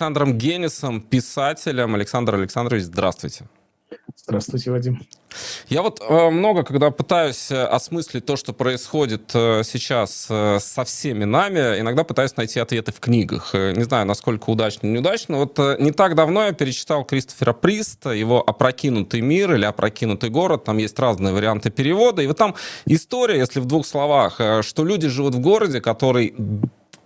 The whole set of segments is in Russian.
Александром Генисом, писателем. Александр Александрович, здравствуйте. Здравствуйте, Вадим. Я вот э, много, когда пытаюсь э, осмыслить то, что происходит э, сейчас со всеми нами, иногда пытаюсь найти ответы в книгах. Не знаю, насколько удачно или неудачно. Вот не так давно я перечитал Кристофера Приста, его «Опрокинутый мир» или «Опрокинутый город». Там есть разные варианты перевода. И вот там история, если в двух словах, что люди живут в городе, который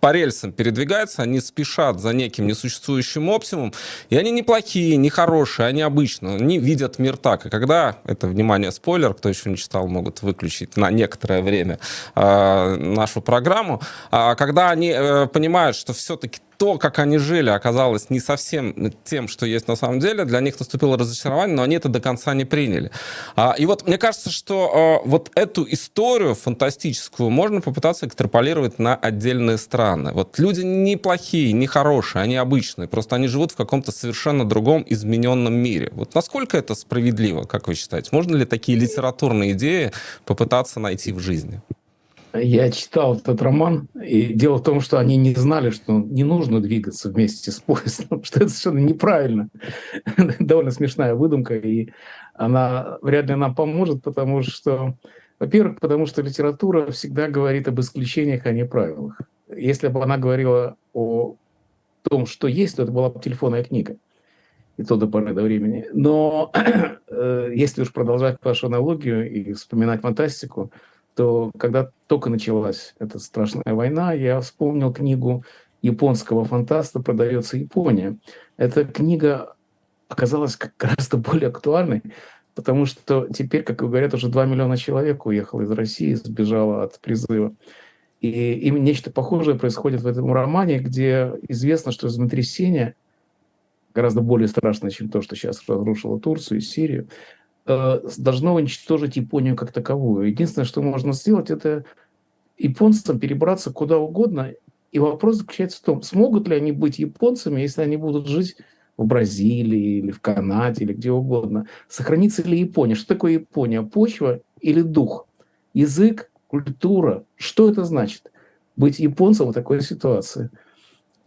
по рельсам передвигаются, они спешат за неким несуществующим оптимумом, и они неплохие, не хорошие, они обычно, они видят мир так. И когда, это, внимание, спойлер, кто еще не читал, могут выключить на некоторое время э, нашу программу, а когда они э, понимают, что все-таки то, как они жили, оказалось не совсем тем, что есть на самом деле. Для них наступило разочарование, но они это до конца не приняли. А, и вот мне кажется, что а, вот эту историю фантастическую можно попытаться экстраполировать на отдельные страны. Вот люди не плохие, не хорошие, они обычные, просто они живут в каком-то совершенно другом измененном мире. Вот насколько это справедливо, как вы считаете? Можно ли такие литературные идеи попытаться найти в жизни? Я читал этот роман, и дело в том, что они не знали, что не нужно двигаться вместе с поездом, что это совершенно неправильно. Довольно смешная выдумка, и она вряд ли нам поможет, потому что, во-первых, потому что литература всегда говорит об исключениях, а не правилах. Если бы она говорила о том, что есть, то это была бы телефонная книга, и то до поры до времени. Но э, если уж продолжать вашу аналогию и вспоминать фантастику, то когда только началась эта страшная война, я вспомнил книгу японского фантаста «Продается Япония». Эта книга оказалась гораздо более актуальной, потому что теперь, как говорят, уже 2 миллиона человек уехало из России, сбежало от призыва. И им нечто похожее происходит в этом романе, где известно, что землетрясение гораздо более страшное, чем то, что сейчас разрушило Турцию и Сирию, должно уничтожить Японию как таковую. Единственное, что можно сделать, это японцам перебраться куда угодно. И вопрос заключается в том, смогут ли они быть японцами, если они будут жить в Бразилии или в Канаде или где угодно. Сохранится ли Япония? Что такое Япония? Почва или дух? Язык, культура. Что это значит? Быть японцем в такой ситуации.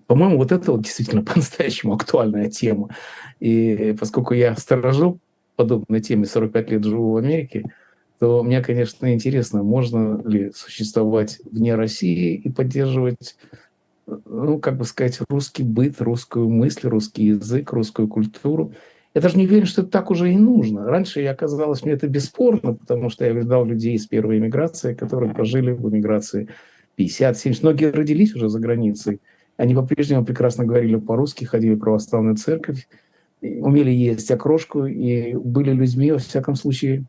По-моему, вот это вот действительно по-настоящему актуальная тема. И поскольку я сторожил подобной теме 45 лет живу в Америке, то мне, конечно, интересно, можно ли существовать вне России и поддерживать, ну, как бы сказать, русский быт, русскую мысль, русский язык, русскую культуру. Я даже не уверен, что это так уже и нужно. Раньше я казалось мне это бесспорно, потому что я видал людей из первой эмиграции, которые прожили в эмиграции 50-70. Многие родились уже за границей. Они по-прежнему прекрасно говорили по-русски, ходили в православную церковь умели есть окрошку и были людьми, во всяком случае,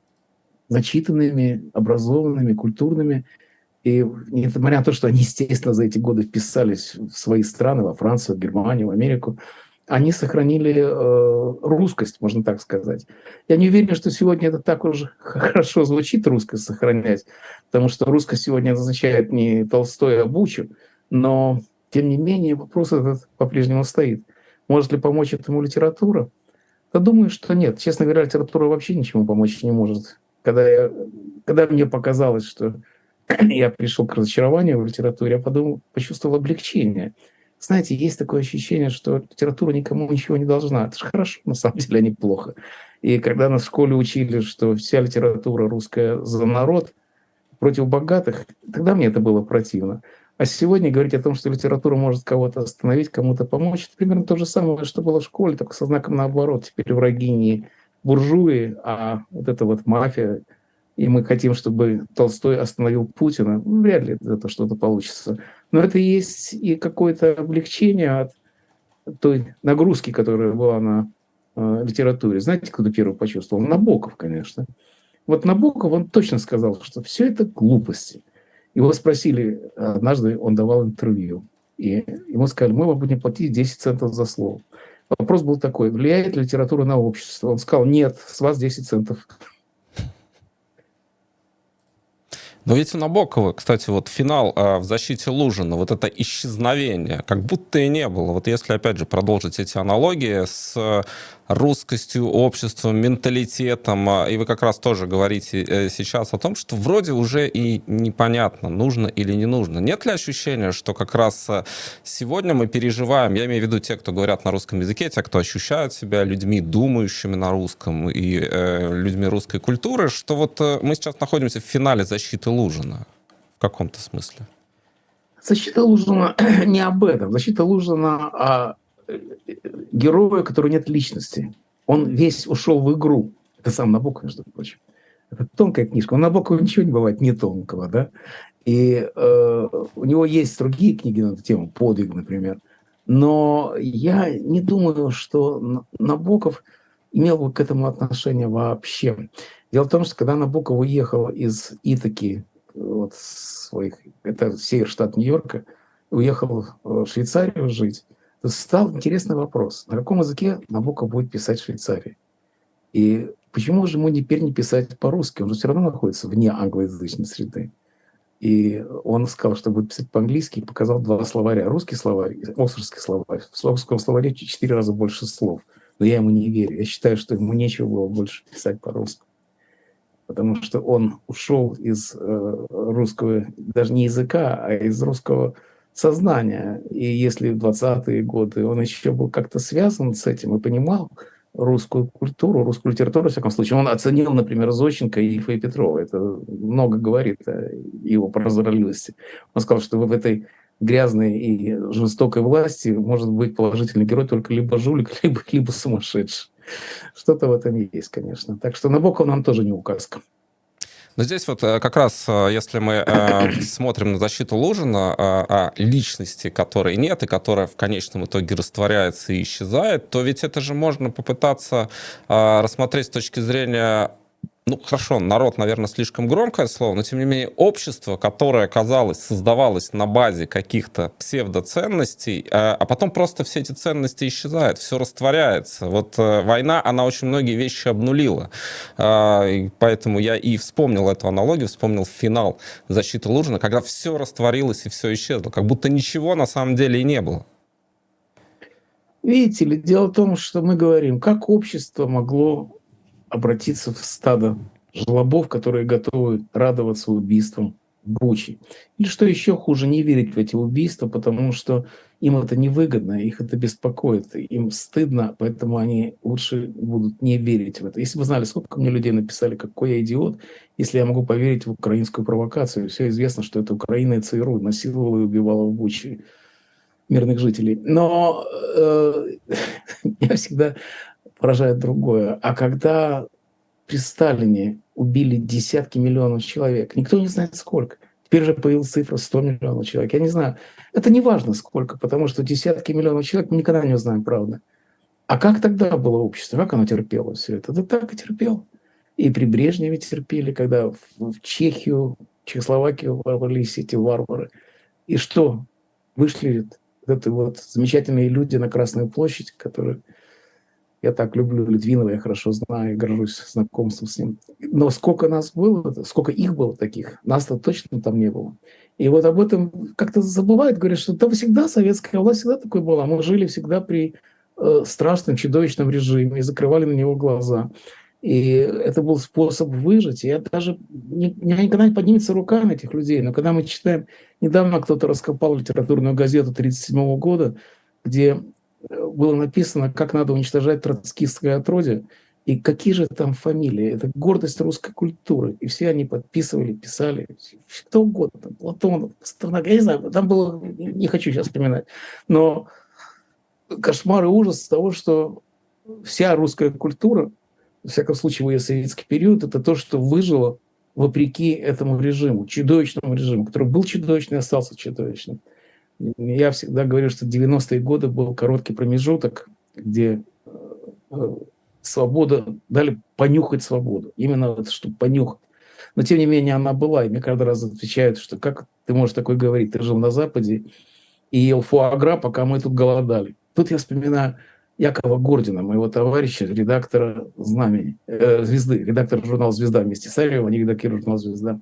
начитанными, образованными, культурными. И несмотря на то, что они, естественно, за эти годы вписались в свои страны, во Францию, в Германию, в Америку, они сохранили э, русскость, можно так сказать. Я не уверен, что сегодня это так уж хорошо звучит, русскость сохранять, потому что русскость сегодня означает не Толстой, а Бучу, но, тем не менее, вопрос этот по-прежнему стоит – может ли помочь этому литература? Да думаю, что нет. Честно говоря, литература вообще ничему помочь не может. Когда, я, когда мне показалось, что я пришел к разочарованию в литературе, я подумал, почувствовал облегчение. Знаете, есть такое ощущение, что литература никому ничего не должна. Это же хорошо, на самом деле, а не. И когда нас в школе учили, что вся литература русская за народ, против богатых, тогда мне это было противно. А сегодня говорить о том, что литература может кого-то остановить, кому-то помочь, это примерно то же самое, что было в школе, только со знаком наоборот. Теперь враги не буржуи, а вот эта вот мафия. И мы хотим, чтобы Толстой остановил Путина. Ну, вряд ли это что-то получится. Но это есть и какое-то облегчение от той нагрузки, которая была на э, литературе. Знаете, кто первый почувствовал? Набоков, конечно. Вот Набоков, он точно сказал, что все это глупости – его спросили, однажды он давал интервью, и ему сказали, мы вам будем платить 10 центов за слово. Вопрос был такой, влияет ли литература на общество? Он сказал, нет, с вас 10 центов. Но ведь у Набокова, кстати, вот финал э, в защите Лужина, вот это исчезновение, как будто и не было. Вот если, опять же, продолжить эти аналогии с русскостью, обществом, менталитетом. А, и вы как раз тоже говорите э, сейчас о том, что вроде уже и непонятно, нужно или не нужно. Нет ли ощущения, что как раз э, сегодня мы переживаем, я имею в виду те, кто говорят на русском языке, те, кто ощущают себя людьми, думающими на русском и э, людьми русской культуры, что вот э, мы сейчас находимся в финале защиты Лужина в каком-то смысле? Защита Лужина не об этом. Защита Лужина о героя, у которого нет личности. Он весь ушел в игру. Это сам Набоков, между прочим. Это тонкая книжка. У Набокова ничего не бывает не тонкого, да. И э, у него есть другие книги на эту тему, «Подвиг», например. Но я не думаю, что Набоков имел бы к этому отношение вообще. Дело в том, что когда Набоков уехал из Итаки, вот своих, это север штат Нью-Йорка, уехал в Швейцарию жить, стал интересный вопрос. На каком языке Набоков будет писать в Швейцарии? И почему же ему теперь не писать по-русски? Он же все равно находится вне англоязычной среды. И он сказал, что будет писать по-английски, и показал два словаря. Русский словарь и оксфордский словарь. В русском словаре четыре раза больше слов. Но я ему не верю. Я считаю, что ему нечего было больше писать по-русски. Потому что он ушел из э, русского, даже не языка, а из русского сознания. И если в 20-е годы он еще был как-то связан с этим и понимал русскую культуру, русскую литературу, во всяком случае, он оценил, например, Зощенко и Ильфа и Петрова. Это много говорит о его прозорливости. Он сказал, что в этой грязной и жестокой власти может быть положительный герой только либо жулик, либо, либо сумасшедший. Что-то в этом есть, конечно. Так что Набоков нам тоже не указка. Но здесь вот э, как раз, э, если мы э, смотрим на защиту Лужина, о личности, которой нет, и которая в конечном итоге растворяется и исчезает, то ведь это же можно попытаться рассмотреть с точки зрения ну хорошо, народ, наверное, слишком громкое слово, но тем не менее общество, которое, казалось, создавалось на базе каких-то псевдоценностей, а, а потом просто все эти ценности исчезают, все растворяется. Вот э, война, она очень многие вещи обнулила. А, и поэтому я и вспомнил эту аналогию, вспомнил финал защиты Лужина, когда все растворилось и все исчезло, как будто ничего на самом деле и не было. Видите ли, дело в том, что мы говорим, как общество могло обратиться в стадо жлобов, которые готовы радоваться убийствам Бучи. Или что еще хуже, не верить в эти убийства, потому что им это невыгодно, их это беспокоит, им стыдно, поэтому они лучше будут не верить в это. Если бы знали, сколько мне людей написали, какой я идиот, если я могу поверить в украинскую провокацию. Все известно, что это Украина и ЦРУ насиловала и убивала в Бучи мирных жителей. Но э, я всегда поражает другое. А когда при Сталине убили десятки миллионов человек, никто не знает сколько. Теперь же появилась цифра 100 миллионов человек. Я не знаю. Это не важно сколько, потому что десятки миллионов человек мы никогда не узнаем, правда. А как тогда было общество? Как оно терпело все это? Да так и терпело. И при Брежневе терпели, когда в Чехию, Чехословакию ворвались эти варвары. И что? Вышли вот эти вот замечательные люди на Красную площадь, которые я так люблю Литвинова, я хорошо знаю, горжусь знакомством с ним. Но сколько нас было, сколько их было таких, нас-то точно там не было. И вот об этом как-то забывают, говорят, что там всегда советская власть всегда такой была. Мы жили всегда при э, страшном, чудовищном режиме и закрывали на него глаза. И это был способ выжить. Я даже не, никогда не поднимется рука на этих людей. Но когда мы читаем, недавно кто-то раскопал литературную газету 1937 года, где было написано, как надо уничтожать троцкистское отродье, и какие же там фамилии. Это гордость русской культуры. И все они подписывали, писали. Кто угодно. Платонов, Пастернак. Я не знаю, там было... Не хочу сейчас вспоминать. Но кошмар и ужас того, что вся русская культура, во всяком случае, в советский период, это то, что выжило вопреки этому режиму, чудовищному режиму, который был чудовищным и остался чудовищным. Я всегда говорю, что 90-е годы был короткий промежуток, где э, свобода, дали понюхать свободу. Именно вот, чтобы понюхать. Но тем не менее она была. И мне каждый раз отвечают, что как ты можешь такое говорить? Ты жил на Западе и ел фуагра, пока мы тут голодали. Тут я вспоминаю Якова Гордина, моего товарища, редактора «Знамени», э, «Звезды», редактор журнала «Звезда» вместе с Аревым, они редактируют журнал «Звезда».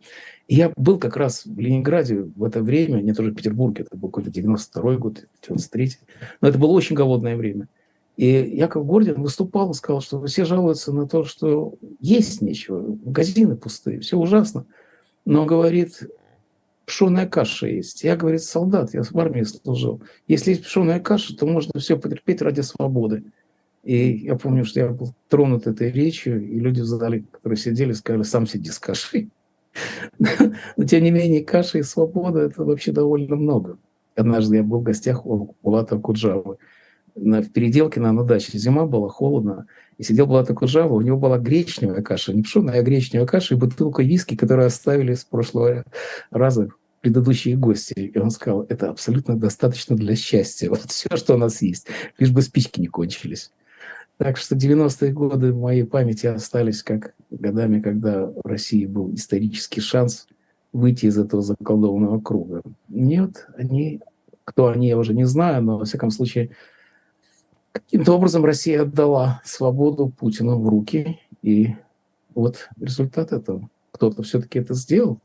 И я был как раз в Ленинграде в это время, не тоже в Петербурге, это был какой-то 92 год, 93 но это было очень голодное время. И Яков Гордин выступал и сказал, что все жалуются на то, что есть нечего, магазины пустые, все ужасно. Но, говорит, пшеная каша есть. Я, говорит, солдат, я в армии служил. Если есть пшеная каша, то можно все потерпеть ради свободы. И я помню, что я был тронут этой речью, и люди в зале, которые сидели, сказали, сам сиди с кашей. Но, тем не менее, каша и свобода – это вообще довольно много. Однажды я был в гостях у Булата Куджавы на, в переделке на, даче. Зима была, холодно. И сидел Булат Куджава, у него была гречневая каша, не пшеная, а гречневая каша и бутылка виски, которую оставили с прошлого раза предыдущие гости. И он сказал, это абсолютно достаточно для счастья. Вот все, что у нас есть, лишь бы спички не кончились. Так что 90-е годы в моей памяти остались как годами, когда в России был исторический шанс выйти из этого заколдованного круга. Нет, они, кто они, я уже не знаю, но, во всяком случае, каким-то образом Россия отдала свободу Путину в руки. И вот результат этого. Кто-то все-таки это сделал.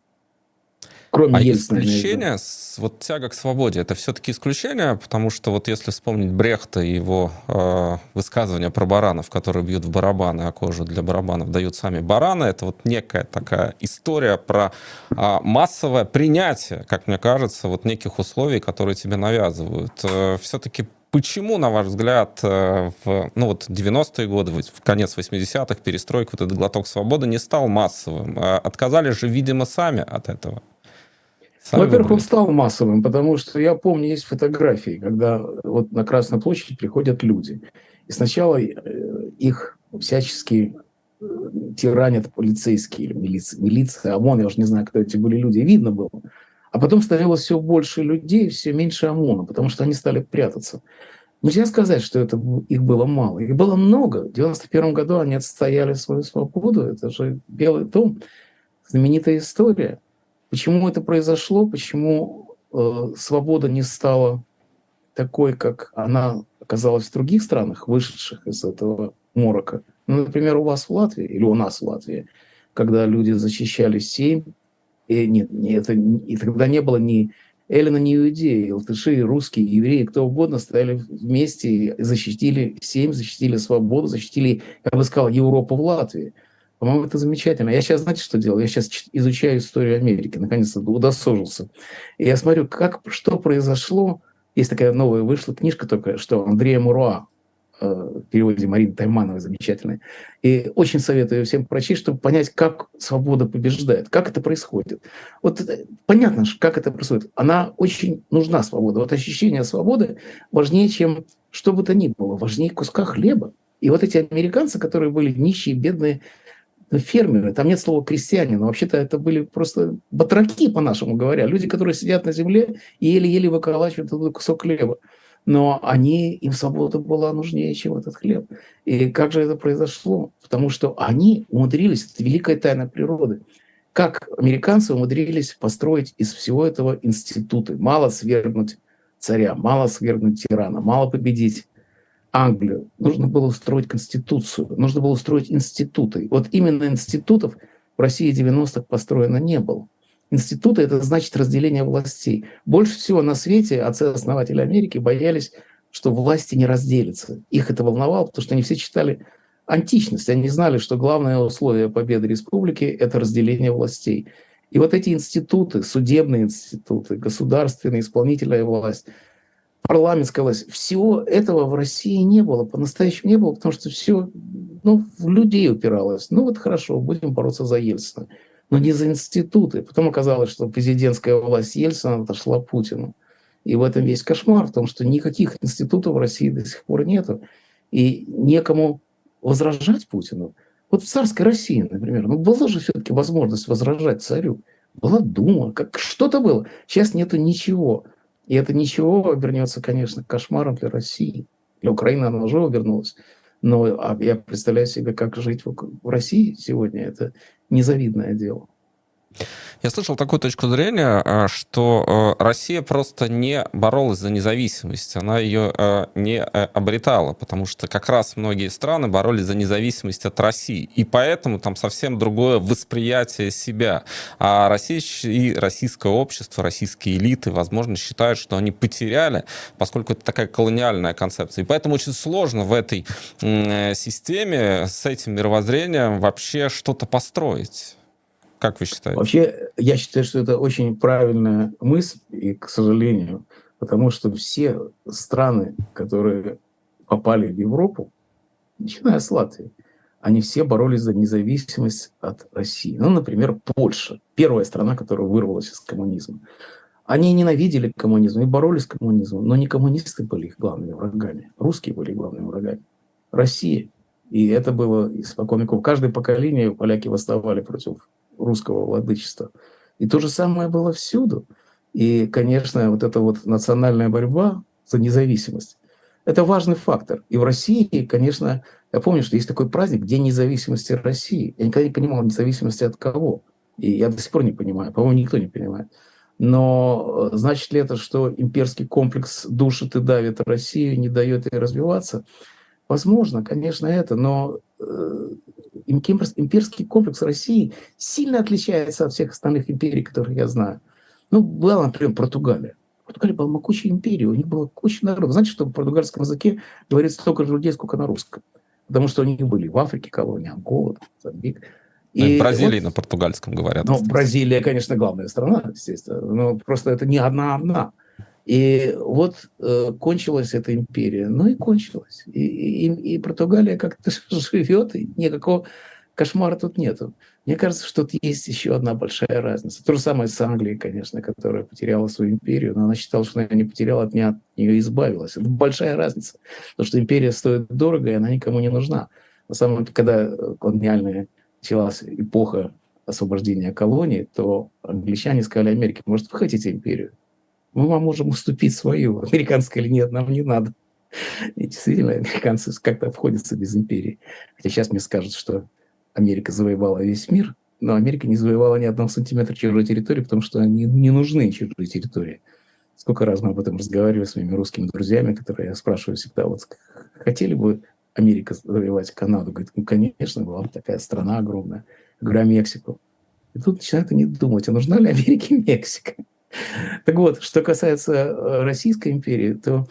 Кроме а Ельцина, исключение, вот тяга к свободе, это все-таки исключение, потому что вот если вспомнить Брехта и его э, высказывания про баранов, которые бьют в барабаны, а кожу для барабанов дают сами бараны, это вот некая такая история про э, массовое принятие, как мне кажется, вот неких условий, которые тебе навязывают. Э, все-таки Почему, на ваш взгляд, э, в ну вот 90-е годы, в конец 80-х, перестройка, вот этот глоток свободы не стал массовым? А отказались же, видимо, сами от этого. Во-первых, он стал массовым, потому что я помню, есть фотографии, когда вот на Красную площадь приходят люди. И сначала э, их всячески э, тиранят полицейские или милиция, милиция, ОМОН, я уже не знаю, кто эти были люди, видно было. А потом становилось все больше людей, все меньше ОМОНа, потому что они стали прятаться. Нельзя сказать, что это, их было мало. Их было много. В 91 году они отстояли свою свободу. Это же Белый дом. Знаменитая история. Почему это произошло? Почему э, свобода не стала такой, как она оказалась в других странах, вышедших из этого морока? Ну, например, у вас в Латвии или у нас в Латвии, когда люди защищали семь, и нет, это, и тогда не было ни Эллина, ни иудеи, латыши, русские, евреи, кто угодно стояли вместе и защитили семь, защитили свободу, защитили, я бы сказал, Европу в Латвии. По-моему, это замечательно. Я сейчас, знаете, что делаю? Я сейчас изучаю историю Америки, наконец-то удосужился. И я смотрю, как, что произошло. Есть такая новая, вышла книжка только что Андрея Муруа, в переводе Марины Таймановой замечательной. И очень советую всем прочесть, чтобы понять, как свобода побеждает, как это происходит. Вот понятно, как это происходит. Она очень нужна, свобода. Вот ощущение свободы важнее, чем что бы то ни было, важнее куска хлеба. И вот эти американцы, которые были нищие, бедные, фермеры, там нет слова крестьяне, но вообще-то это были просто батраки, по-нашему говоря, люди, которые сидят на земле и еле-еле выколачивают кусок хлеба. Но они, им свобода была нужнее, чем этот хлеб. И как же это произошло? Потому что они умудрились, это великая тайна природы, как американцы умудрились построить из всего этого институты. Мало свергнуть царя, мало свергнуть тирана, мало победить Англию, нужно было устроить конституцию, нужно было устроить институты. Вот именно институтов в России 90-х построено не было. Институты – это значит разделение властей. Больше всего на свете отцы-основатели Америки боялись, что власти не разделятся. Их это волновало, потому что они все читали античность. Они знали, что главное условие победы республики – это разделение властей. И вот эти институты, судебные институты, государственная, исполнительная власть – парламентская власть. Всего этого в России не было, по-настоящему не было, потому что все ну, в людей упиралось. Ну вот хорошо, будем бороться за Ельцина. Но не за институты. Потом оказалось, что президентская власть Ельцина отошла Путину. И в этом весь кошмар, в том, что никаких институтов в России до сих пор нету. И некому возражать Путину. Вот в царской России, например, ну была же все-таки возможность возражать царю. Была Дума, как что-то было. Сейчас нету ничего. И это ничего обернется, конечно, кошмаром для России. Для Украины оно уже обернулось. Но а я представляю себе, как жить в России сегодня. Это незавидное дело. Я слышал такую точку зрения, а, что э, Россия просто не боролась за независимость, она ее э, не э, обретала, потому что как раз многие страны боролись за независимость от России, и поэтому там совсем другое восприятие себя. А Россия и российское общество, российские элиты, возможно, считают, что они потеряли, поскольку это такая колониальная концепция. И поэтому очень сложно в этой системе с этим мировоззрением вообще что-то построить. Как вы считаете? Вообще, я считаю, что это очень правильная мысль, и, к сожалению, потому что все страны, которые попали в Европу, начиная с Латвии, они все боролись за независимость от России. Ну, например, Польша, первая страна, которая вырвалась из коммунизма. Они ненавидели коммунизм и боролись с коммунизмом, но не коммунисты были их главными врагами, русские были главными врагами. Россия. И это было испокон веков. Каждое поколение поляки восставали против русского владычества. И то же самое было всюду. И, конечно, вот эта вот национальная борьба за независимость, это важный фактор. И в России, конечно, я помню, что есть такой праздник День независимости России. Я никогда не понимал независимости от кого. И я до сих пор не понимаю. По-моему, никто не понимает. Но э, значит ли это, что имперский комплекс душит и давит Россию, не дает ей развиваться? Возможно, конечно, это, но э, имперский комплекс России сильно отличается от всех остальных империй, которых я знаю. Ну, была, например, Португалия. Португалия была могучей империей, у них было куча народа. Знаете, что в португальском языке говорится столько же людей, сколько на русском. Потому что у них были в Африке колонии, Ангола, Мозамбик. Ну, и в Бразилии вот, на португальском говорят. Ну, Бразилия, конечно, главная страна, естественно. Но просто это не одна-одна. И вот э, кончилась эта империя. Ну и кончилась. И, и, и Португалия как-то живет, и никакого кошмара тут нету. Мне кажется, что тут есть еще одна большая разница. То же самое с Англией, конечно, которая потеряла свою империю, но она считала, что она не потеряла, от нее, от нее избавилась. Это большая разница. Потому что империя стоит дорого, и она никому не нужна. На самом деле, когда колониальная началась эпоха освобождения колоний, то англичане сказали Америке, может, вы хотите империю? Мы вам можем уступить свою, американская или нет, нам не надо. И действительно, американцы как-то обходятся без империи. Хотя сейчас мне скажут, что Америка завоевала весь мир, но Америка не завоевала ни одного сантиметра чужой территории, потому что они не нужны чужой территории. Сколько раз мы об этом разговаривали с моими русскими друзьями, которые я спрашиваю всегда, вот хотели бы Америка завоевать Канаду? Говорит, ну, конечно, была бы такая страна огромная. Я говорю, а Мексику? И тут начинают они думать, а нужна ли Америке Мексика? Так вот, что касается э, Российской империи, то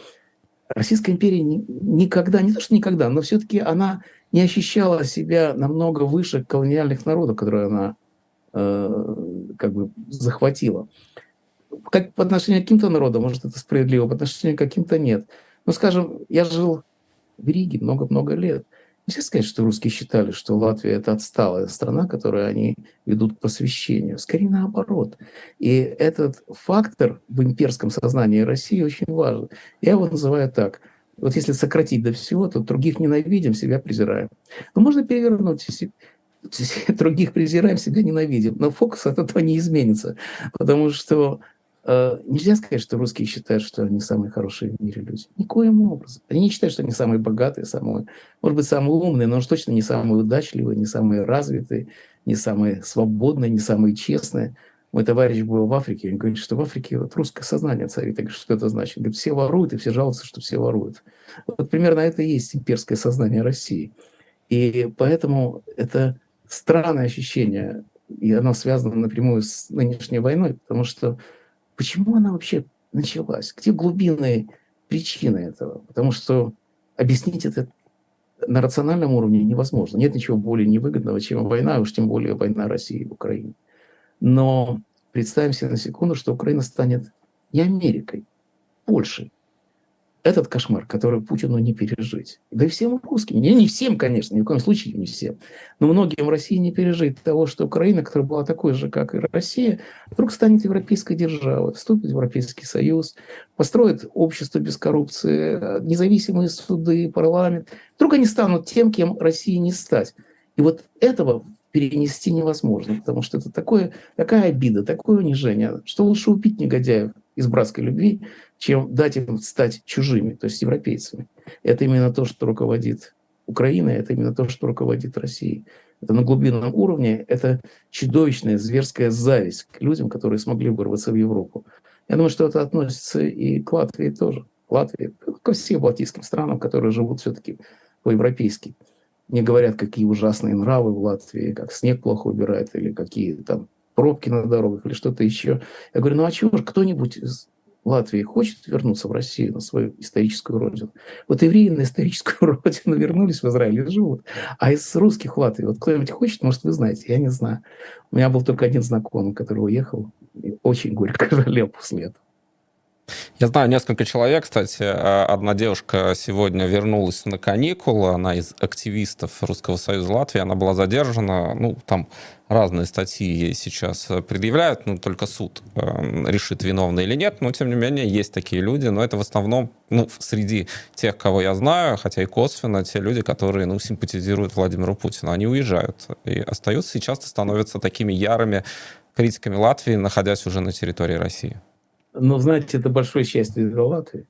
Российская империя никогда, не то что никогда, но все-таки она не ощущала себя намного выше колониальных народов, которые она э, как бы захватила. Как по отношению к каким-то народам, может, это справедливо, по отношению к каким-то нет. Ну, скажем, я жил в Риге много-много лет – Нельзя сказать, что русские считали, что Латвия – это отсталая страна, которую они ведут к просвещению. Скорее наоборот. И этот фактор в имперском сознании России очень важен. Я его называю так. Вот если сократить до всего, то других ненавидим, себя презираем. Но можно перевернуть других презираем, себя ненавидим. Но фокус от этого не изменится. Потому что нельзя сказать, что русские считают, что они самые хорошие в мире люди. Никоим образом. Они не считают, что они самые богатые, самые, может быть, самые умные, но уж точно не самые удачливые, не самые развитые, не самые свободные, не самые честные. Мой товарищ был в Африке, он говорит, что в Африке вот русское сознание царит. Я говорю, что это значит? Говорит, все воруют, и все жалуются, что все воруют. Вот примерно это и есть имперское сознание России. И поэтому это странное ощущение, и оно связано напрямую с нынешней войной, потому что Почему она вообще началась? Где глубинные причины этого? Потому что объяснить это на рациональном уровне невозможно. Нет ничего более невыгодного, чем война, уж тем более война России в Украине. Но представим себе на секунду, что Украина станет не Америкой, Польшей, этот кошмар, который Путину не пережить. Да и всем русским, не, не всем, конечно, ни в коем случае не всем, но многим в России не пережить того, что Украина, которая была такой же, как и Россия, вдруг станет европейской державой, вступит в Европейский Союз, построит общество без коррупции, независимые суды, парламент. Вдруг они станут тем, кем России не стать. И вот этого перенести невозможно, потому что это такое, такая обида, такое унижение, что лучше убить негодяев из братской любви, чем дать им стать чужими, то есть европейцами. Это именно то, что руководит Украиной, это именно то, что руководит Россией. это на глубинном уровне, это чудовищная зверская зависть к людям, которые смогли вырваться в Европу. Я думаю, что это относится и к Латвии тоже. К Латвии, ко всем балтийским странам, которые живут все-таки по-европейски. Не говорят, какие ужасные нравы в Латвии, как снег плохо убирает, или какие там пробки на дорогах, или что-то еще. Я говорю, ну а чего же кто-нибудь из Латвии хочет вернуться в Россию, на свою историческую родину. Вот евреи на историческую родину вернулись в Израиль и живут. А из русских в Латвии, вот кто-нибудь хочет, может, вы знаете, я не знаю. У меня был только один знакомый, который уехал, и очень горько жалел после этого. Я знаю несколько человек, кстати. Э, одна девушка сегодня вернулась на каникулы. Она из активистов Русского Союза Латвии. Она была задержана. Ну, там разные статьи ей сейчас предъявляют, ну, только суд э, решит, виновна или нет. Но, тем не менее, есть такие люди. Но это в основном, ну, среди тех, кого я знаю, хотя и косвенно, те люди, которые, ну, симпатизируют Владимиру Путину. Они уезжают и остаются и часто становятся такими ярыми критиками Латвии, находясь уже на территории России. Но, знаете, это большое счастье для Латвии.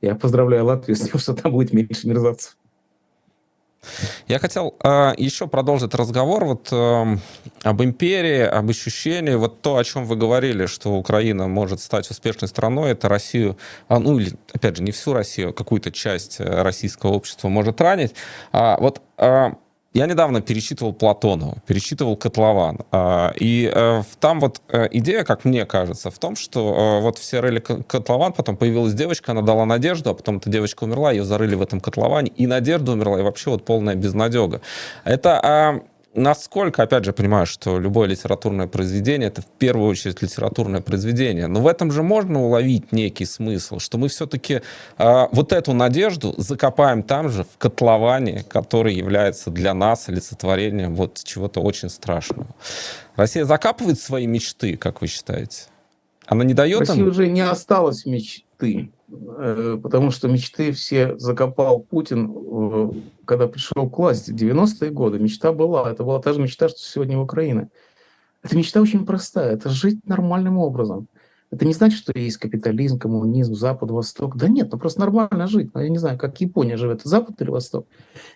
Я поздравляю Латвию с тем, что там будет меньше мерзавцев. Я хотел э, еще продолжить разговор вот э, об империи, об ощущении, вот то, о чем вы говорили, что Украина может стать успешной страной, это Россию, а, ну или, опять же, не всю Россию, а какую-то часть э, российского общества может ранить. А, вот э, я недавно перечитывал Платонова, перечитывал Котлован. А, и э, там вот э, идея, как мне кажется, в том, что э, вот все рыли котлован, потом появилась девочка, она дала надежду, а потом эта девочка умерла, ее зарыли в этом котловане, и надежда умерла, и вообще вот полная безнадега. Это а, насколько, опять же, понимаю, что любое литературное произведение это в первую очередь литературное произведение, но в этом же можно уловить некий смысл, что мы все-таки э, а, вот эту надежду закопаем там же, в котловане, который является для нас олицетворением вот чего-то очень страшного. Россия закапывает свои мечты, как вы считаете? Она не дает России им... уже не осталось мечты. Э, потому что мечты все закопал Путин, э, когда пришел к власти. 90-е годы мечта была. Это была та же мечта, что сегодня в Украине. Эта мечта очень простая. Это жить нормальным образом. Это не значит, что есть капитализм, коммунизм, Запад, Восток. Да нет, ну просто нормально жить. Ну, я не знаю, как Япония живет, Запад или Восток.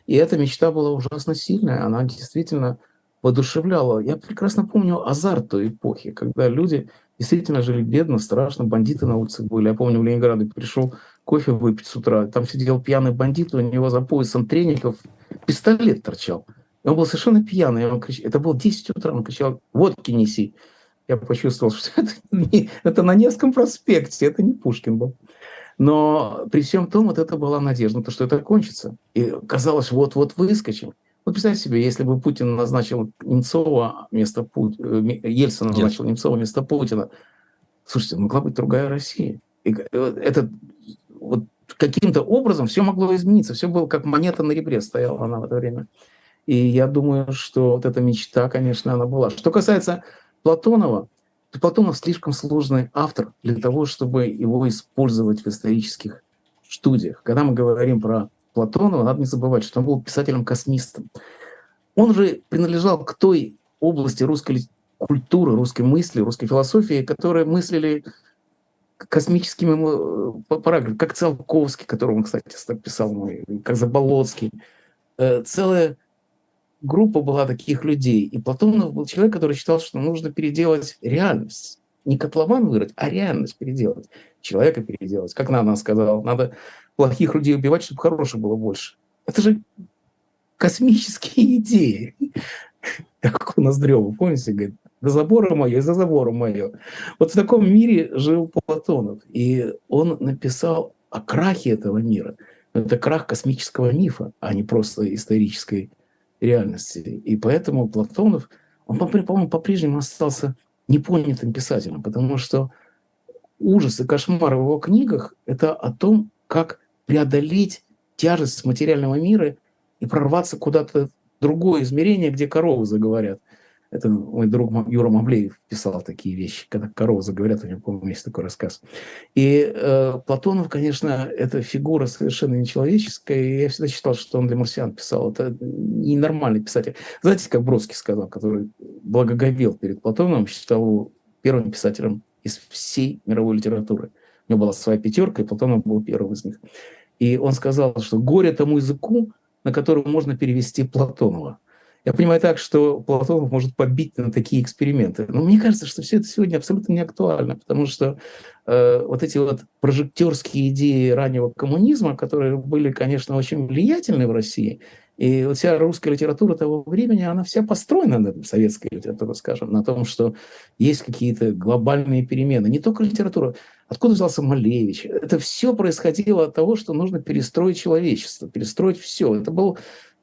И эта мечта была ужасно сильная. Она действительно воодушевляла. Я прекрасно помню азарт той эпохи, когда люди действительно жили бедно, страшно, бандиты на улицах были. Я помню, в Ленинграде пришел кофе выпить с утра, там сидел пьяный бандит, у него за поясом треников пистолет торчал. И он был совершенно пьяный, он крич... это было 10 утра, он кричал, водки неси. Я почувствовал, что это, не... это на Невском проспекте, это не Пушкин был. Но при всем том, вот это была надежда, то, что это кончится. И казалось, вот-вот выскочим. Вот представьте себе, если бы Путин назначил Немцова вместо Пу... Э, Ельцина назначил yes. Немцова вместо Путина, слушайте, могла быть другая Россия. И это вот каким-то образом все могло измениться. Все было как монета на ребре стояла она в это время. И я думаю, что вот эта мечта, конечно, она была. Что касается Платонова, то Платонов слишком сложный автор для того, чтобы его использовать в исторических студиях. Когда мы говорим про Платонова, надо не забывать, что он был писателем-космистом. Он же принадлежал к той области русской культуры, русской мысли, русской философии, которые мыслили космическими э, параграфами, как Циолковский, которого он, кстати, писал мой, как Заболоцкий. Э, целая группа была таких людей. И Платонов был человек, который считал, что нужно переделать реальность. Не котлован вырыть, а реальность переделать. Человека переделать. Как Нана сказала, надо плохих людей убивать, чтобы хороших было больше. Это же космические идеи. Как у Ноздрева, помните, говорит, до забора мое, за забором мое. Вот в таком мире жил Платонов. И он написал о крахе этого мира. Это крах космического мифа, а не просто исторической реальности. И поэтому Платонов, он, по-моему, по-прежнему остался непонятым писателем, потому что ужас и кошмар в его книгах – это о том, как преодолеть тяжесть материального мира и прорваться куда-то в другое измерение, где коровы заговорят. Это мой друг Юра Мамлеев писал такие вещи, когда коровы заговорят, у него, по-моему, есть такой рассказ. И э, Платонов, конечно, это фигура совершенно нечеловеческая, и я всегда считал, что он для марсиан писал. Это ненормальный писатель. Знаете, как Бродский сказал, который благоговел перед Платоновым, считал его первым писателем из всей мировой литературы. У него была своя пятерка, и Платонов был первым из них. И он сказал, что горе тому языку, на котором можно перевести Платонова. Я понимаю так, что Платонов может побить на такие эксперименты. Но мне кажется, что все это сегодня абсолютно не актуально, потому что э, вот эти вот прожектерские идеи раннего коммунизма, которые были, конечно, очень влиятельны в России, и вот вся русская литература того времени, она вся построена на этом, советской литературе, скажем, на том, что есть какие-то глобальные перемены. Не только литература. Откуда взялся Малевич? Это все происходило от того, что нужно перестроить человечество, перестроить все. Это был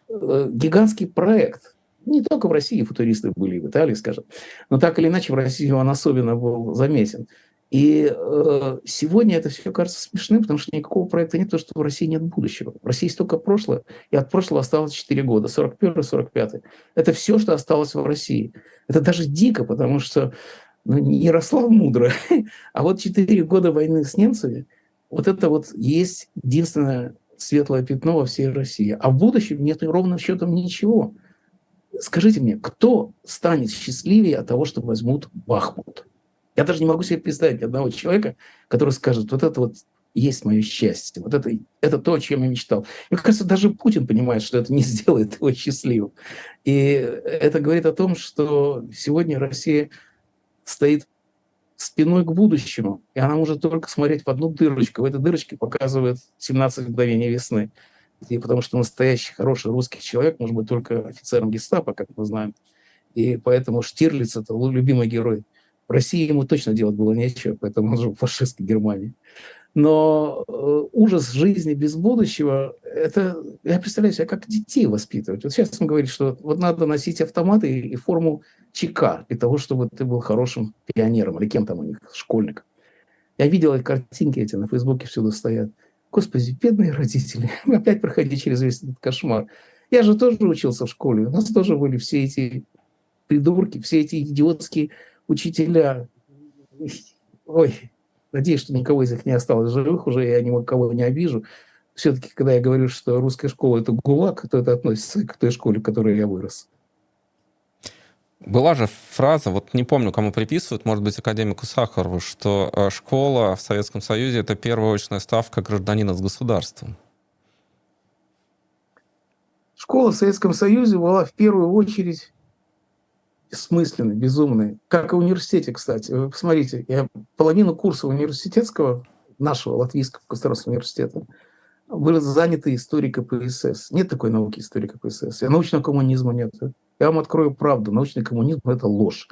э, гигантский проект. Не только в России футуристы были, в Италии, скажем. Но так или иначе в России он особенно был заметен. И э, сегодня это все кажется смешным, потому что никакого проекта нет, потому что в России нет будущего. В России есть только прошлое, и от прошлого осталось 4 года, 41-45. Это все, что осталось в России. Это даже дико, потому что ну, не Ярослав мудро, а вот 4 года войны с немцами, вот это вот есть единственное светлое пятно во всей России. А в будущем нет ровным счетом ничего. Скажите мне, кто станет счастливее от того, что возьмут Бахмут? Я даже не могу себе представить одного человека, который скажет, вот это вот есть мое счастье, вот это, это то, о чем я мечтал. Мне кажется, даже Путин понимает, что это не сделает его счастливым. И это говорит о том, что сегодня Россия стоит спиной к будущему, и она может только смотреть в одну дырочку. В этой дырочке показывает 17 мгновений весны. И потому что настоящий хороший русский человек может быть только офицером гестапо, как мы знаем. И поэтому Штирлиц – это любимый герой в России ему точно делать было нечего, поэтому он жил в фашистской Германии. Но э, ужас жизни без будущего, это, я представляю себе, как детей воспитывать. Вот сейчас он говорит, что вот надо носить автоматы и, и форму ЧК для того, чтобы ты был хорошим пионером или кем там у них, школьником. Я видел эти картинки эти на Фейсбуке всюду стоят. Господи, бедные родители, опять проходить через весь этот кошмар. Я же тоже учился в школе, у нас тоже были все эти придурки, все эти идиотские учителя, ой, надеюсь, что никого из них не осталось живых уже, я никого не обижу. Все-таки, когда я говорю, что русская школа – это ГУЛАГ, то это относится к той школе, в которой я вырос. Была же фраза, вот не помню, кому приписывают, может быть, академику Сахарову, что э, школа в Советском Союзе – это первая очная ставка гражданина с государством. Школа в Советском Союзе была в первую очередь бессмысленный, безумный. Как и в университете, кстати. Вы посмотрите, я половину курса университетского, нашего Латвийского государственного университета, были заняты историей КПСС. Нет такой науки истории КПСС. И научного коммунизма нет. Я вам открою правду. Научный коммунизм – это ложь.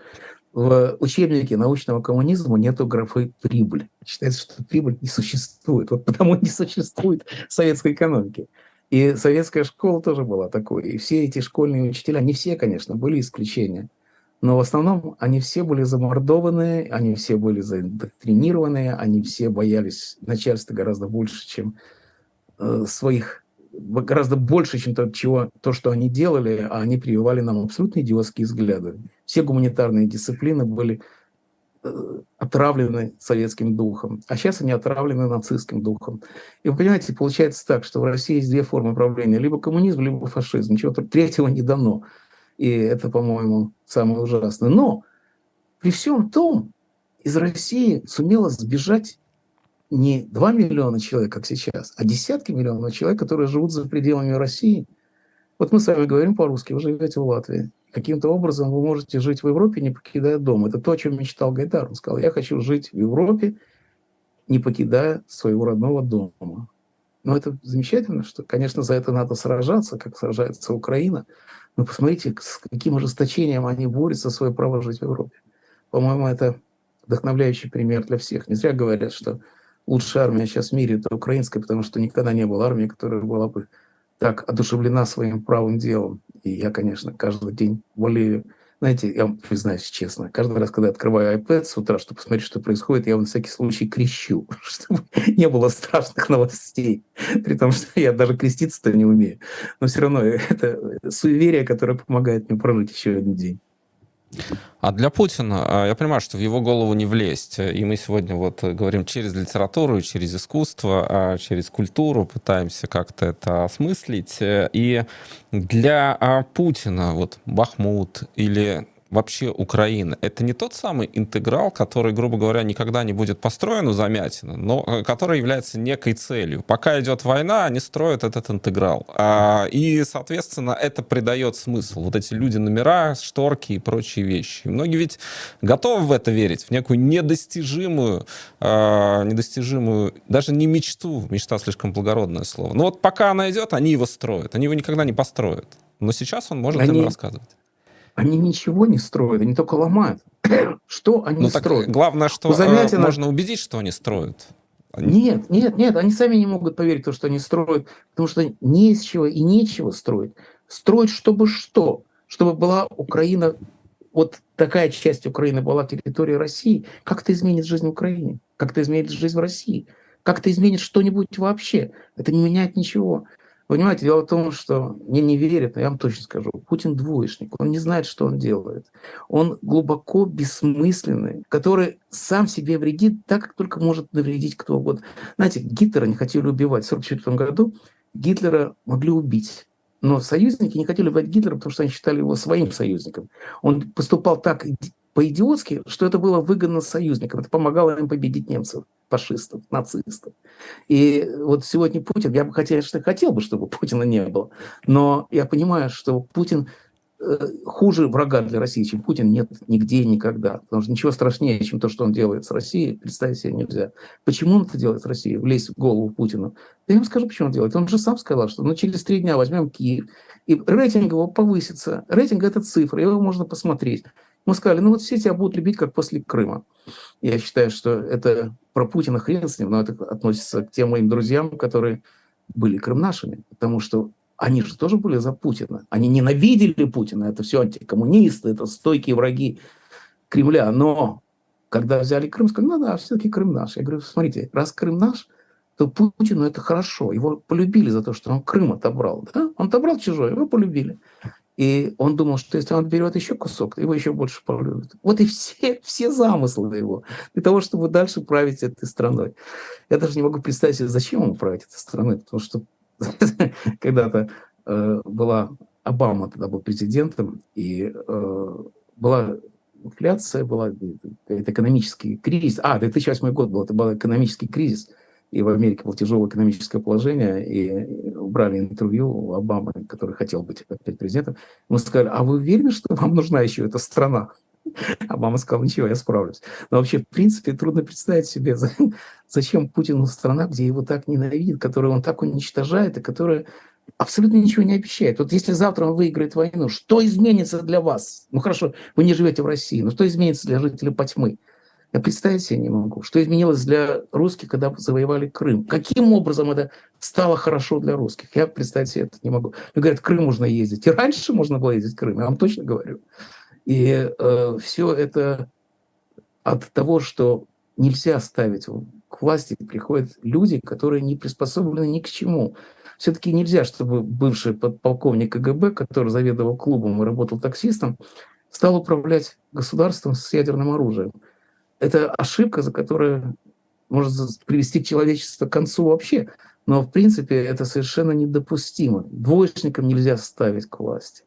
В учебнике научного коммунизма нету графы «прибыль». Считается, что прибыль не существует. Вот потому не существует советской экономики. И советская школа тоже была такой. И все эти школьные учителя, не все, конечно, были исключения – но в основном они все были замордованы, они все были заиндоктринированы, они все боялись начальства гораздо больше, чем э, своих, гораздо больше, чем то, чего, то, что они делали, а они прививали нам абсолютно идиотские взгляды. Все гуманитарные дисциплины были э, отравлены советским духом, а сейчас они отравлены нацистским духом. И вы понимаете, получается так, что в России есть две формы правления, либо коммунизм, либо фашизм, ничего третьего не дано. И это, по-моему, самое ужасное. Но при всем том, из России сумело сбежать не 2 миллиона человек, как сейчас, а десятки миллионов человек, которые живут за пределами России. Вот мы с вами говорим по-русски, вы живете в Латвии. Каким-то образом вы можете жить в Европе, не покидая дом. Это то, о чем мечтал Гайдар. Он сказал, я хочу жить в Европе, не покидая своего родного дома. Но это замечательно, что, конечно, за это надо сражаться, как сражается Украина. Но посмотрите, с каким ожесточением они борются за свое право жить в Европе. По-моему, это вдохновляющий пример для всех. Не зря говорят, что лучшая армия сейчас в мире – это украинская, потому что никогда не было армии, которая была бы так одушевлена своим правым делом. И я, конечно, каждый день болею знаете, я вам признаюсь честно, каждый раз, когда открываю iPad с утра, чтобы посмотреть, что происходит, я на всякий случай крещу, чтобы не было страшных новостей, при том, что я даже креститься-то не умею. Но все равно это суеверие, которое помогает мне прожить еще один день. А для Путина, а, я понимаю, что в его голову не влезть, и мы сегодня вот говорим через литературу, через искусство, а через культуру, пытаемся как-то это осмыслить. И для а, Путина вот Бахмут или вообще Украины? Это не тот самый интеграл, который, грубо говоря, никогда не будет построен у Замятина, но э, который является некой целью. Пока идет война, они строят этот интеграл. А, и, соответственно, это придает смысл. Вот эти люди-номера, шторки и прочие вещи. И многие ведь готовы в это верить, в некую недостижимую, а, недостижимую, даже не мечту, мечта слишком благородное слово. Но вот пока она идет, они его строят. Они его никогда не построят. Но сейчас он может Они- им рассказывать. Они ничего не строят, они только ломают. Что они Ну так строят? главное, что У Замятина- э, можно убедить, что они строят. Они- Нет, нет, нет, они сами не могут поверить в то, что они строят, потому что не из чего и нечего строить. Строить, чтобы что? Чтобы была Украина, вот такая часть Украины была территорией России. Как это изменит жизнь в Украине? Как это изменит жизнь в России? Как это изменит что-нибудь вообще? Это не меняет ничего. Понимаете, дело в том, что мне не верят, но я вам точно скажу, Путин двоечник, он не знает, что он делает. Он глубоко бессмысленный, который сам себе вредит так, как только может навредить кто угодно. Знаете, Гитлера не хотели убивать в 1944 году, Гитлера могли убить. Но союзники не хотели убивать Гитлера, потому что они считали его своим союзником. Он поступал так иди- по-идиотски, что это было выгодно союзникам. Это помогало им победить немцев, фашистов, нацистов. И вот сегодня Путин, я бы, конечно, хотел бы, чтобы Путина не было, но я понимаю, что Путин э, хуже врага для России, чем Путин, нет нигде и никогда. Потому что ничего страшнее, чем то, что он делает с Россией, представить себе нельзя. Почему он это делает с Россией? Влезть в голову Путину. Да я вам скажу, почему он делает. Он же сам сказал, что ну, через три дня возьмем Киев, и рейтинг его повысится. Рейтинг – это цифра, его можно посмотреть. Мы сказали, ну вот все тебя будут любить, как после Крыма. Я считаю, что это про Путина хрен с ним, но это относится к тем моим друзьям, которые были крымнашами, потому что они же тоже были за Путина. Они ненавидели Путина, это все антикоммунисты, это стойкие враги Кремля. Но когда взяли Крым, сказали, ну да, все-таки Крым наш. Я говорю, смотрите, раз Крым наш, то Путину это хорошо. Его полюбили за то, что он Крым отобрал. Да? Он отобрал чужой, его полюбили. И он думал, что если он берет еще кусок, его еще больше полюбят. Вот и все, все замыслы его для того, чтобы дальше править этой страной. Я даже не могу представить себе, зачем ему править этой страной, потому что когда-то э, была Обама тогда был президентом, и э, была инфляция, была это экономический кризис. А, 2008 год был, это был экономический кризис, и в Америке было тяжелое экономическое положение, и убрали интервью у Обамы, который хотел быть опять президентом. Мы сказали, а вы уверены, что вам нужна еще эта страна? Обама сказал, ничего, я справлюсь. Но вообще, в принципе, трудно представить себе, зачем Путину страна, где его так ненавидят, которую он так уничтожает, и которая абсолютно ничего не обещает. Вот если завтра он выиграет войну, что изменится для вас? Ну хорошо, вы не живете в России, но что изменится для жителей Потьмы? Я представить себе не могу. Что изменилось для русских, когда завоевали Крым? Каким образом это стало хорошо для русских? Я представить себе это не могу. Мне говорят, в Крым можно ездить. И раньше можно было ездить в Крым, я вам точно говорю. И э, все это от того, что нельзя ставить к власти, приходят люди, которые не приспособлены ни к чему. Все-таки нельзя, чтобы бывший подполковник КГБ, который заведовал клубом и работал таксистом, стал управлять государством с ядерным оружием. Это ошибка, за которую может привести человечество к концу вообще. Но, в принципе, это совершенно недопустимо. Двоечникам нельзя ставить к власти.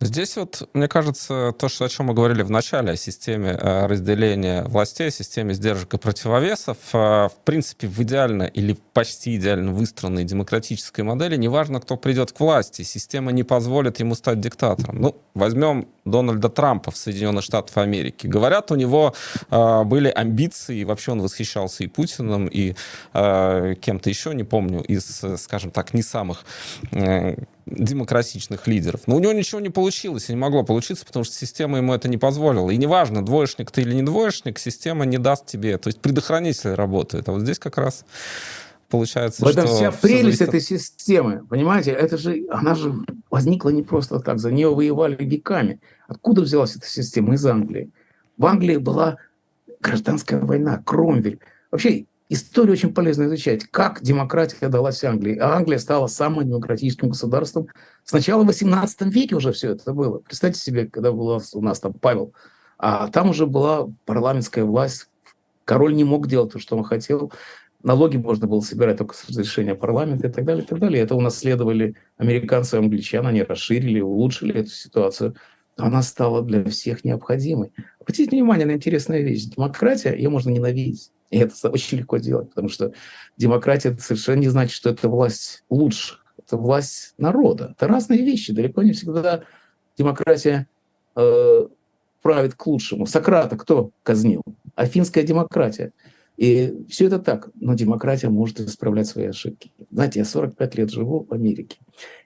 Здесь вот, мне кажется, то, что, о чем мы говорили в начале, о системе э, разделения властей, системе сдержек и противовесов, э, в принципе, в идеально или почти идеально выстроенной демократической модели, неважно, кто придет к власти, система не позволит ему стать диктатором. Ну, возьмем Дональда Трампа в Соединенных Штатах Америки. Говорят, у него э, были амбиции, и вообще он восхищался и Путиным, и э, кем-то еще, не помню, из, скажем так, не самых э, демократичных лидеров. Но у него ничего не получилось и не могло получиться, потому что система ему это не позволила. И неважно, двоечник ты или не двоечник, система не даст тебе. То есть предохранители работают. А вот здесь как раз получается, В этом что вся прелесть этой системы. Понимаете, это же, она же возникла не просто так. За нее воевали веками. Откуда взялась эта система? Из Англии. В Англии была гражданская война, Кромвель. Вообще, историю очень полезно изучать, как демократия далась Англии. А Англия стала самым демократическим государством. Сначала в 18 веке уже все это было. Представьте себе, когда был у нас там Павел, а там уже была парламентская власть. Король не мог делать то, что он хотел. Налоги можно было собирать только с разрешения парламента и так далее, и так далее. Это унаследовали американцы и англичане, они расширили, улучшили эту ситуацию. она стала для всех необходимой. Обратите внимание на интересную вещь. Демократия, ее можно ненавидеть. И это очень легко делать, потому что демократия это совершенно не значит, что это власть лучших. Это власть народа. Это разные вещи. Далеко не всегда демократия э, правит к лучшему. Сократа кто казнил? Афинская демократия. И все это так, но демократия может исправлять свои ошибки. Знаете, я 45 лет живу в Америке,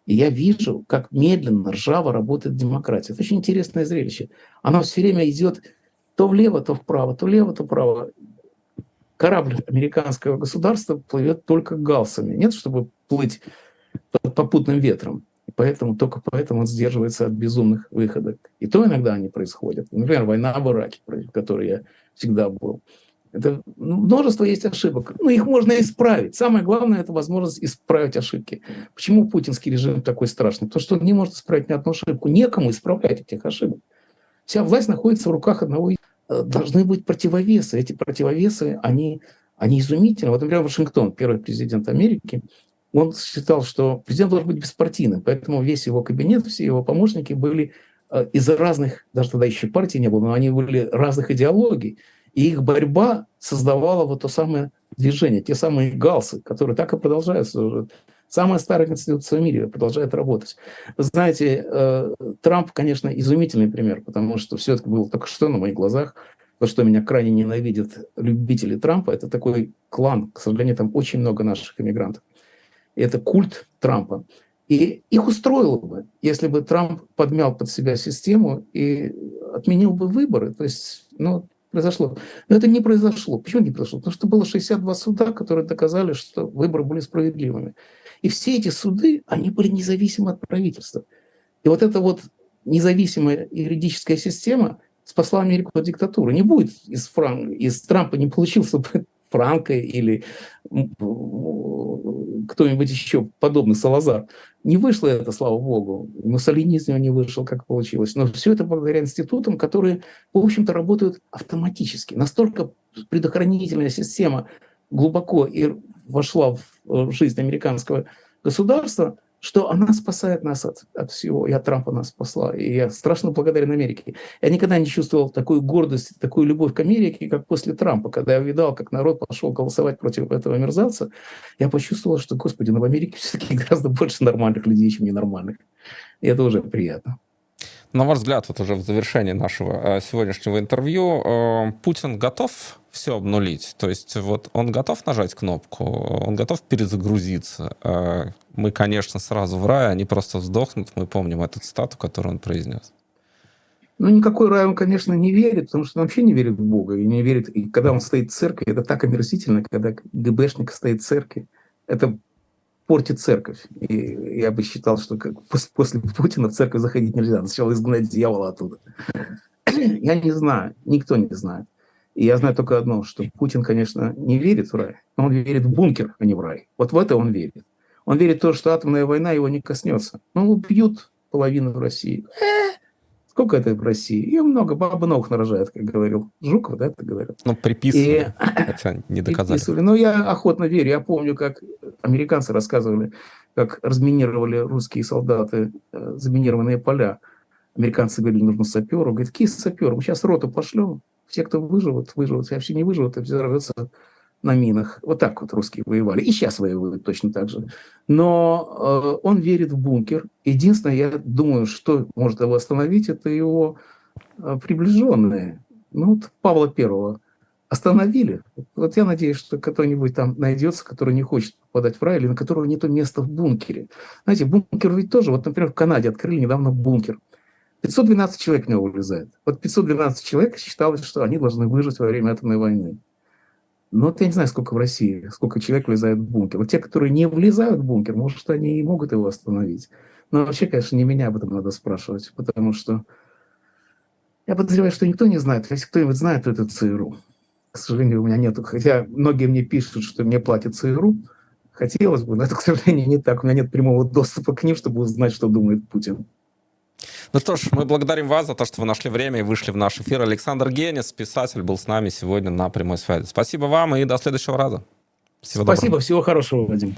и я вижу, как медленно, ржаво работает демократия. Это очень интересное зрелище. Она все время идет то влево, то вправо, то влево, то вправо. Корабль американского государства плывет только галсами. Нет, чтобы плыть под попутным ветром. И поэтому, только поэтому он сдерживается от безумных выходок. И то иногда они происходят. Например, война в Ираке, против которой я всегда был. Это ну, множество есть ошибок. Ну, их можно исправить. Самое главное – это возможность исправить ошибки. Почему путинский режим такой страшный? Потому что он не может исправить ни одну ошибку. Некому исправлять этих ошибок. Вся власть находится в руках одного. Э, должны быть противовесы. Эти противовесы, они, они изумительны. Вот, например, Вашингтон, первый президент Америки, он считал, что президент должен быть беспартийным. Поэтому весь его кабинет, все его помощники были э, из разных, даже тогда еще партий не было, но они были разных идеологий. И их борьба создавала вот то самое движение, те самые галсы, которые так и продолжаются. Самая старая конституция в мире продолжает работать. Вы знаете, э, Трамп, конечно, изумительный пример, потому что все это было только что на моих глазах. То, что меня крайне ненавидят любители Трампа, это такой клан. К сожалению, там очень много наших иммигрантов. Это культ Трампа. И их устроило бы, если бы Трамп подмял под себя систему и отменил бы выборы. То есть, ну, произошло. Но это не произошло. Почему не произошло? Потому что было 62 суда, которые доказали, что выборы были справедливыми. И все эти суды, они были независимы от правительства. И вот эта вот независимая юридическая система спасла Америку от диктатуры. Не будет из, Фран... из Трампа не получился бы Франко или кто-нибудь еще подобный, Салазар. Не вышло это, слава богу. Муссолини из него не вышел, как получилось. Но все это благодаря институтам, которые, в общем-то, работают автоматически. Настолько предохранительная система глубоко и вошла в жизнь американского государства, что она спасает нас от, от всего. Я Трампа нас спасла. И я страшно благодарен Америке. Я никогда не чувствовал такую гордость, такую любовь к Америке, как после Трампа. Когда я видал, как народ пошел голосовать против этого мерзавца, я почувствовал, что, господи, ну в Америке все-таки гораздо больше нормальных людей, чем ненормальных. И это уже приятно. На ваш взгляд, вот уже в завершении нашего э, сегодняшнего интервью, э, Путин готов все обнулить? То есть вот он готов нажать кнопку, он готов перезагрузиться? Э, мы, конечно, сразу в рай, они просто вздохнут. Мы помним эту цитату, которую он произнес. Ну, никакой рай он, конечно, не верит, потому что он вообще не верит в Бога. И не верит, и когда он стоит в церкви, это так омерзительно, когда ГБшник стоит в церкви. Это портит церковь. И я бы считал, что как после, Путина в церковь заходить нельзя. Сначала изгнать дьявола оттуда. Я не знаю, никто не знает. И я знаю только одно, что Путин, конечно, не верит в рай, но он верит в бункер, а не в рай. Вот в это он верит. Он верит в то, что атомная война его не коснется. Ну, убьют половину России. Э, сколько это в России? Ее много, баба ног нарожает, как говорил Жуков, да, это говорят. Ну, приписывали, и... хотя не доказали. Приписывали. Ну, я охотно верю. Я помню, как американцы рассказывали, как разминировали русские солдаты э, заминированные поля. Американцы говорили, нужно саперу. Говорит, какие саперы? Мы сейчас роту пошлем, все, кто выживут, выживут, вообще не выживут, и взорвется на минах. Вот так вот русские воевали. И сейчас воюют точно так же. Но э, он верит в бункер. Единственное, я думаю, что может его остановить, это его э, приближенные. Ну, вот Павла Первого остановили. Вот я надеюсь, что кто-нибудь там найдется, который не хочет попадать в рай, или на которого нет места в бункере. Знаете, бункер ведь тоже, вот, например, в Канаде открыли недавно бункер. 512 человек в него влезает. Вот 512 человек считалось, что они должны выжить во время атомной войны. Но вот я не знаю, сколько в России, сколько человек влезает в бункер. Вот те, которые не влезают в бункер, может, они и могут его остановить. Но вообще, конечно, не меня об этом надо спрашивать, потому что я подозреваю, что никто не знает. Если кто-нибудь знает, то это ЦРУ. К сожалению, у меня нету. Хотя многие мне пишут, что мне платит ЦРУ. Хотелось бы, но это, к сожалению, не так. У меня нет прямого доступа к ним, чтобы узнать, что думает Путин. Ну что ж, мы благодарим вас за то, что вы нашли время и вышли в наш эфир. Александр Генис, писатель, был с нами сегодня на прямой связи. Спасибо вам и до следующего раза. Всего Спасибо, доброго. всего хорошего, Вадим.